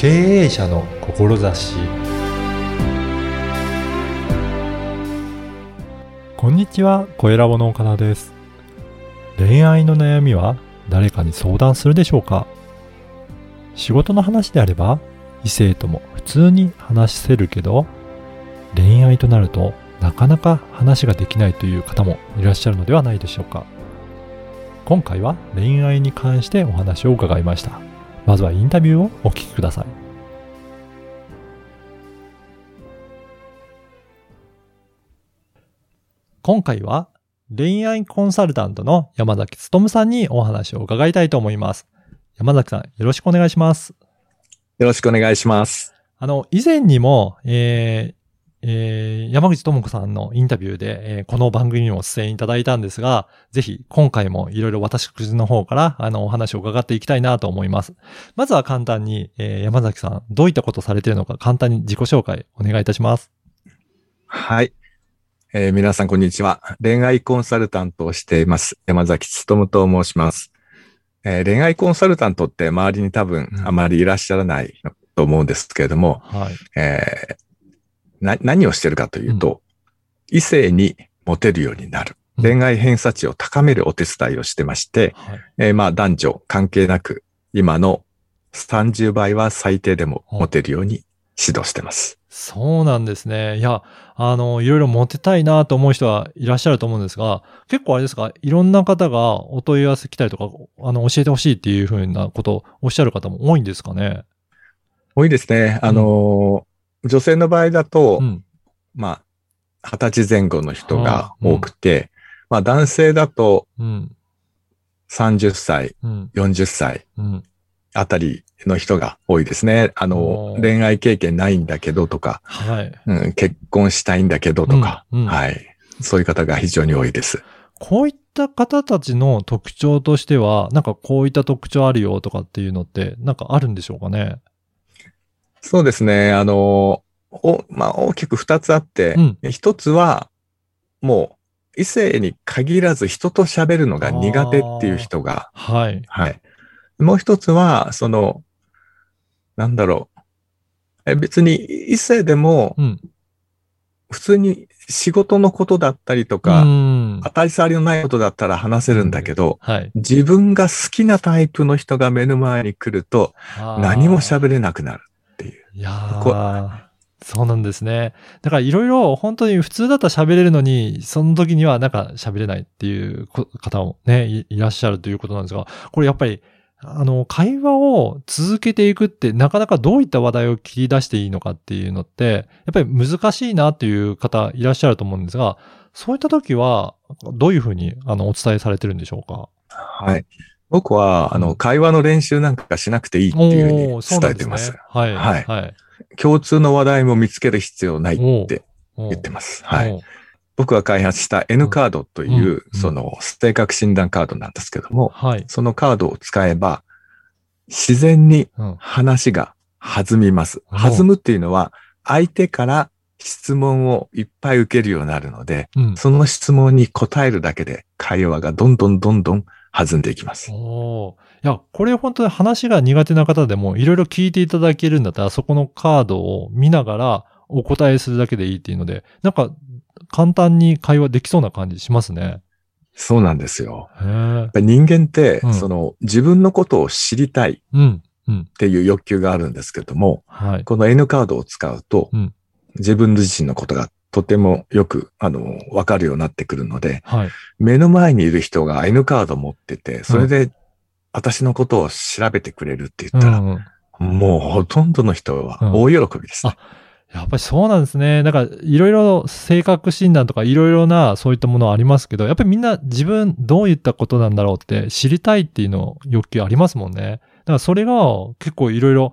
経営者の志。こんにちは、小ラボの岡田です。恋愛の悩みは誰かに相談するでしょうか？仕事の話であれば異性とも普通に話せるけど恋愛となるとなかなか話ができないという方もいらっしゃるのではないでしょうか。今回は恋愛に関してお話を伺いました。まずはインタビューをお聞きください今回は恋愛コンサルタントの山崎努さんにお話を伺いたいと思います。山崎さん、よろしくお願いします。よろしくお願いします。あの、以前にも、えーえー山口智子さんのインタビューで、えーこの番組にも出演いただいたんですが、ぜひ今回もいろいろ私の方からあのお話を伺っていきたいなと思います。まずは簡単に、えー山崎さん、どういったことをされているのか簡単に自己紹介お願いいたします。はい。えー皆さん、こんにちは。恋愛コンサルタントをしています。山崎努と申します。えー恋愛コンサルタントって周りに多分うんあまりいらっしゃらないと思うんですけれども、はい。えーな、何をしてるかというと、異性にモテるようになる。うん恋愛偏差値を高めるお手伝いをしてまして、はい。えーまあ男女関係なく、今の30倍は最低でもモテるように指導してます。そうなんですね。いや、あの、いろいろモテたいなと思う人はいらっしゃると思うんですが、結構あれですか、いろんな方がお問い合わせ来たりとか、あの、教えてほしいっていうふうなことをおっしゃる方も多いんですかね？多いですね。あのー女性の場合だと、うん。まあ、二十歳前後の人が多くて、まあ男性だとうん。30歳、うん。40歳うん。あたりの人が多いですね。あおの、ー恋愛経験ないんだけどとか、はい。うん、結婚したいんだけどとか、うんうんはい。そういう方が非常に多いです。こういった方たちの特徴としては、なんかこういった特徴あるよとかっていうのって、なんかあるんでしょうかね？そうですね。あの、お、まあ大きく二つあってうん、一、つは、もう、異性に限らず人と喋るのが苦手っていう人がはい。はい。もう一つは、その、なんだろう。え別に異性でも、うん。普通に仕事のことだったりとうか、ん当。たり障りのないことだったら話せるんだけど、はい。自分が好きなタイプの人が目の前に来ると、何も喋れなくなるっていう。いやそうなんですね。だからいろいろ本当に普通だったら喋れるのに、その時にはなんか喋れないっていうこ方もねい、いらっしゃるということなんですが、これやっぱり、あの、会話を続けていくって、なかなかどういった話題を切り出していいのかっていうのって、やっぱり難しいなっていう方いらっしゃると思うんですが、そういった時は、どういうふうに、あの、お伝えされてるんでしょうか？はい。僕は、あの、うん会話の練習なんかしなくていいっていうふうに伝えてます。ね。はい。はいはい。共通の話題も見つける必要ないって言ってます。はい。僕が開発した N カードという、うんその性格診断カードなんですけども、はい。そのカードを使えば、自然にうん。話が弾みます。お弾むっていうのは、相手から質問をいっぱい受けるようになるので、うん。その質問に答えるだけで会話がどんどんどんどん弾んでいきます。おーいや、これ本当に話が苦手な方でもいろいろ聞いていただけるんだったら、そこのカードを見ながらお答えするだけでいいっていうので、なんか簡単に会話できそうな感じしますね。そうなんですよ。人間って、うんその自分のことを知りたいっうん。うん。ていう欲求があるんですけども、はい。この N カードを使うと、うん自分自身のことがとてもよく、あの、わかるようになってくるので、はい。目の前にいる人が N カード持ってて、それで私のことを調べてくれるって言ったら、うんうんもうほとんどの人はうん大喜びです、ねやっぱりそうなんですね。だから、いろいろ性格診断とかいろいろなそういったものはありますけど、やっぱりみんな自分どういったことなんだろうって知りたいっていうの欲求ありますもんね。だからそれが結構いろいろ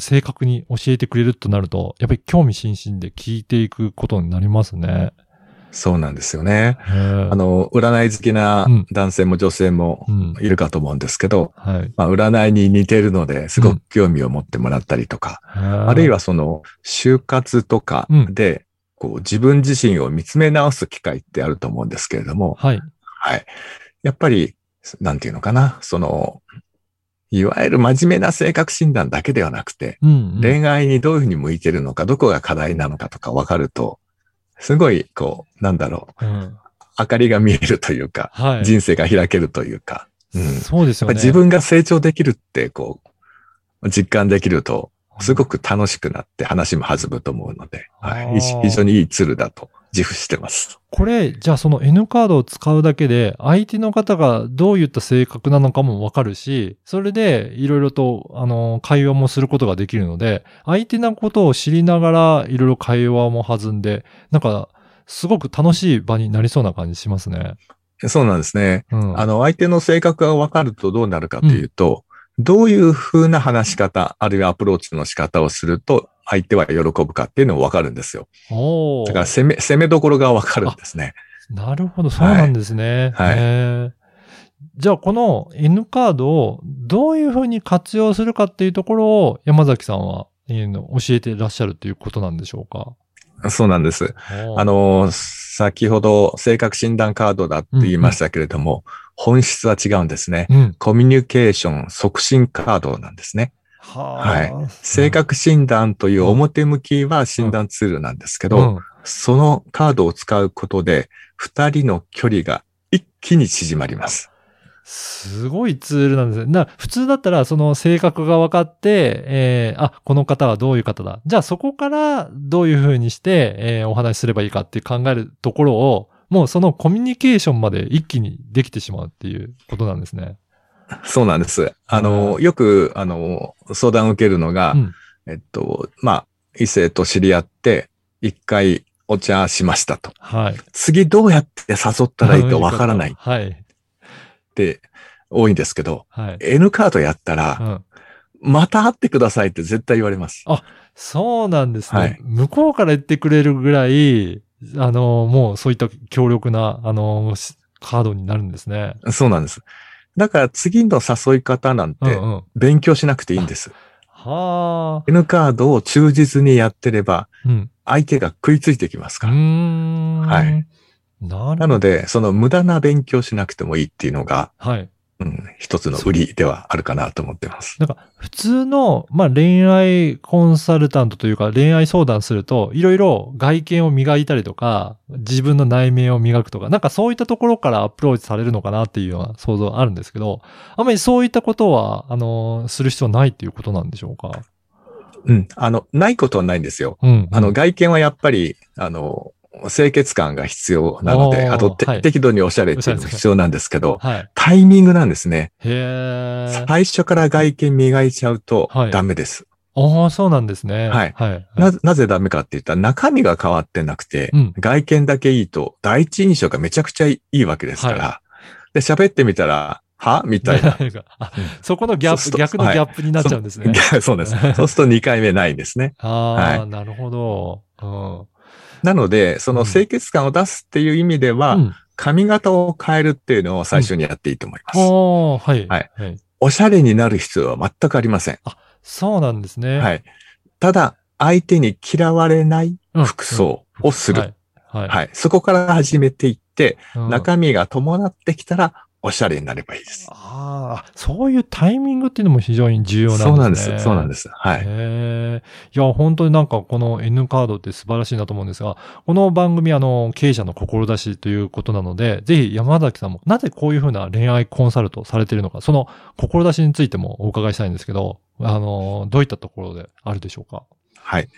正確に教えてくれるとなると、やっぱり興味津々で聞いていくことになりますね。そうなんですよね。ああ、の、占い好きなうん男性も女性もうん。いるかと思うんですけど、はい。まあ、占いに似てるので、すごく興味を持ってもらったりとか、ああるいはその、就活とかで、こう、自分自身を見つめ直す機会ってあると思うんですけれども、はい。はい。やっぱり、なんていうのかな、その、いわゆる真面目な性格診断だけではなくて、うん、うん。恋愛にどういうふうに向いてるのか、どこが課題なのかとか分かると、すごい、こう、なんだろう、うん。明かりが見えるというか、はい。人生が開けるというか、うん。そうですよね。自分が成長できるって、こう、実感できると、すごく楽しくなって話も弾むと思うので、はい非常にいいツールだと自負してます。これ、じゃあその N カードを使うだけで、相手の方がどういった性格なのかもわかるし、それでいろいろと、あの、会話もすることができるので、相手のことを知りながら、いろいろ会話も弾んで、なんか、すごく楽しい場になりそうな感じしますね。そうなんですね。うん。あの、相手の性格が分かるとどうなるかというと、どういう風な話し方、あるいはアプローチの仕方をすると、相手は喜ぶかっていうのも分かるんですよ。だから攻め、攻めどころが分かるんですね。なるほど、そうなんですね。はいじゃあ、この N カードをどういうふうに活用するかっていうところを山崎さんは、教えていらっしゃるということなんでしょうか？そうなんです。あ、の、先ほど性格診断カードだって言いましたけれども、本質は違うんですね。うん。コミュニケーション促進カードなんですね。は性格診断という表向きは診断ツールなんですけど、うんそのカードを使うことで、二人の距離が一気に縮まります。すごいツールなんですね。な普通だったら、その性格が分かって、えーあ、この方はどういう方だ。じゃあそこからどういうふうにして、えーお話しすればいいかって考えるところを、もうそのコミュニケーションまで一気にできてしまうっていうことなんですね。そうなんです。あの、よく、あの、相談を受けるのが、うんえっと、まあ、異性と知り合って、一回お茶しましたと。はい。次どうやって誘ったらいいかわからないっはい。て多いんですけど、はい。N カードやったうら、ん。また会ってくださいって絶対言われます。そうなんですね。はい向こうから言ってくれるぐらい、あの、もうそういった強力な、あの、しカードになるんですね。そうなんです。だから次の誘い方なんてうんうん。勉強しなくていいんです。はあ。N カードを忠実にやってれば、うん。相手が食いついてきますから。ん。はい。な。なので、その無駄な勉強しなくてもいいっていうのが、はい。うん、一つの売りではあるかなと思ってます。なんか、普通の、まあ、恋愛コンサルタントというか、恋愛相談すると、いろいろ外見を磨いたりとか、自分の内面を磨くとか、なんかそういったところからアプローチされるのかなっていうような想像あるんですけど、あまりそういったことは、あの、する必要ないっていうことなんでしょうか？うん。あの、ないことはないんですよ。うん。あの、外見はやっぱり、あの、清潔感が必要なので、あと、てはい適度におしゃれっていうのも必要なんですけど、はい。タイミングなんですね。最初から外見磨いちゃうとはいダメです。ああ、そうなんですね。はいはい。なぜ、なぜダメかって言ったら中身が変わってなくて、うん外見だけいいと第一印象がめちゃくちゃいいわけですから、はで、喋ってみたら、は？みたいな。そこのギャップ、逆のギャップになっちゃうんですね。そそうです。そうすると2回目ないんですね。ああ、はなるほど。うん。なので、そのうん清潔感を出すっていう意味では、うん髪型を変えるっていうのを最初にやっていいと思います。おーはい。はい。はい。おしゃれになる必要は全くありません。そうなんですね。。はいい。ただ、相手に嫌われない服装をする。はい。そこから始めていって、うん中身が伴ってきたら、おしゃれになればいいです。ああ、そういうタイミングっていうのも非常に重要なんですね。そうなんです。そうなんです。はい。へえ。いや、本当になんかこの N カードって素晴らしいなと思うんですが、この番組あの、経営者の志ということなので、ぜひ山崎さんもなぜこういうふうな恋愛コンサルトされているのか、その志についてもお伺いしたいんですけど、あの、どういったところであるでしょうか？はい。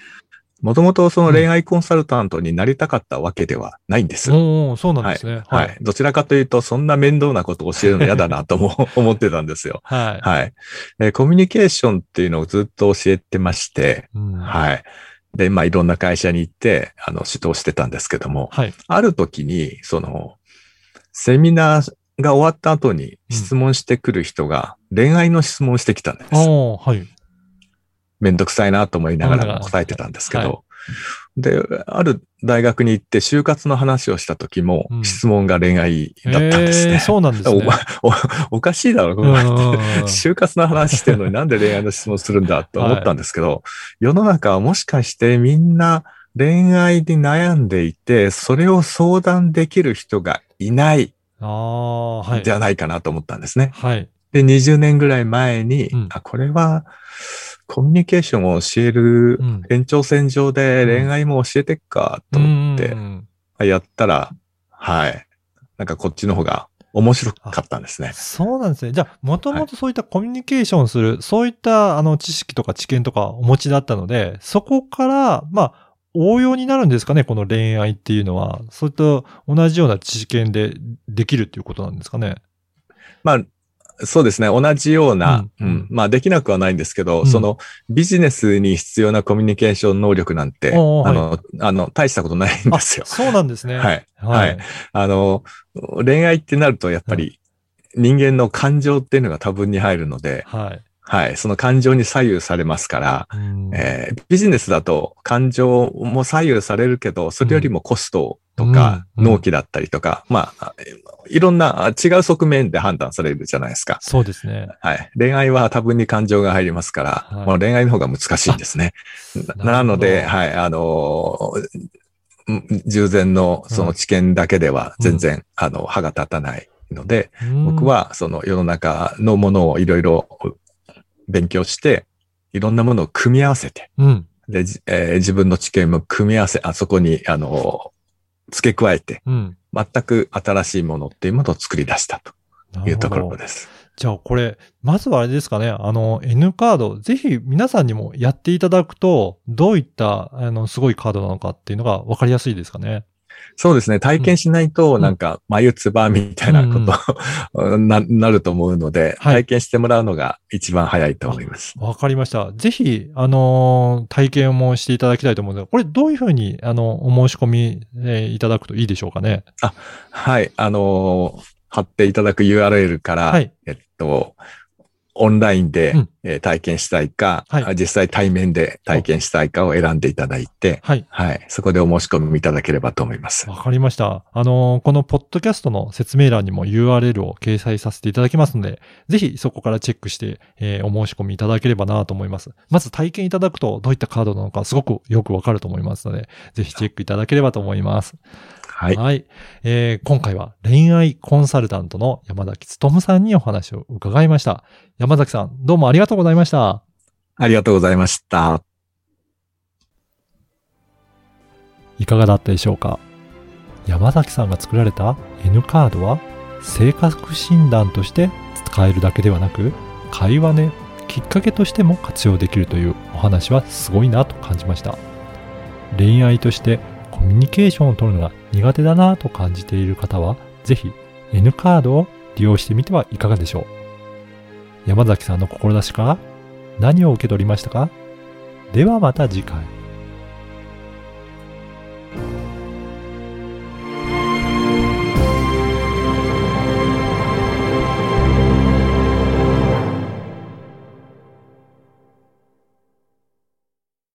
もともとその恋愛コンサルタントになりたかったわけではないんです。おおそうなんですね。は。い。どちらかというと、そんな面倒なことを教えるの嫌だなとも 思ってたんですよ。はい。はい。えーコミュニケーションっていうのをずっと教えてまして、うんはい。で、まあ、いろんな会社に行って、あの、指導してたんですけども、はい。ある時に、その、セミナーが終わった後に質問してくる人が恋愛の質問をしてきたんです。おーはい。めんどくさいなと思いながらも答えてたんですけど、はで、ある大学に行って就活の話をした時もうん質問が恋愛だったんですね。えーそうなんですね。おおおかしいだろ、こうんのうんうん 就活の話してるのになんで恋愛の質問するんだと思ったんですけど、世の中はもしかしてみんな恋愛に悩んでいて、それを相談できる人がいないああ、はい。んじゃないかなと思ったんですね。はい。で、20年ぐらい前に、うんあ、これは、コミュニケーションを教えるうん延長線上で恋愛も教えてっかと思ってやったら、はい。なんかこっちの方が面白かったんですね。そうなんですね。じゃあ、もともとそういったコミュニケーションする、そういったあの知識とか知見とかお持ちだったので、そこから、まあ、応用になるんですかね、この恋愛っていうのは。そういった同じような知見でできるっていうことなんですかね。まあ、そうですね。同じような、ううんんまあできなくはないんですけど、うんそのビジネスに必要なコミュニケーション能力なんて、あの、あの、大したことないんであ、すよ。そうなんですね。はい。ははいい。あの、恋愛ってなるとやっぱり人間の感情っていうのが多分に入るので、はい。はい。その感情に左右されますから、うんえービジネスだと感情も左右されるけど、それよりもコストとか、うん納期だったりとか、まあ、いろんなあ違う側面で判断されるじゃないですか。そうですね。はい。恋愛は多分に感情が入りますから、はいまあ、恋愛の方が難しいんですね。ななので、い。はい、あのー従前のその知見だけでは全然、あの、歯が立たないので、僕、はその世の中のものをいろいろ勉強して、いろんなものを組み合わせて、うん。で、じえー自分の知見も組み合わせ、あそこに、あのー付け加えて、うん。全く新しいものっていうものを作り出したというところです。じゃあこれ、まずはあれですかね、あの、N カード、ぜひ皆さんにもやっていただくと、どういった、あの、すごいカードなのかっていうのが分かりやすいですかね。そうですね。体験しないと、うんなんか、眉唾みたいなこと、な、なると思うので、はい体験してもらうのが一番早いと思います。わかりました。ぜひ、あのー体験もしていただきたいと思うんですが、これどういうふうに、あの、お申し込み、えーいただくといいでしょうかね？はい。あのー貼っていただく URL から、はいえっと、オンラインで、体験したいか、はいあ実際対面で体験したいかを選んでいただいて、はい。はい。そこでお申し込みいただければと思います。わかりました。あのーこのポッドキャストの説明欄にも URL を掲載させていただきますので、ぜひそこからチェックして、えーお申し込みいただければなと思います。まず体験いただくとどういったカードなのかすごくよくわかると思いますので、ぜひチェックいただければと思います。はい。えー今回は恋愛コンサルタントの山崎努さんにお話を伺いました。山崎さん、どうもありがとうございました。ありがとうございました。いかがだったでしょうか？山崎さんが作られた N カードは性格診断として使えるだけではなく会話できっかけとしても活用できるというお話はすごいなと感じました恋愛としてコミュニケーションを取るのが苦手だなと感じている方はぜひ N カードを利用してみてはいかがでしょう山崎さんの志から何を受け取りましたか？ではまた次回。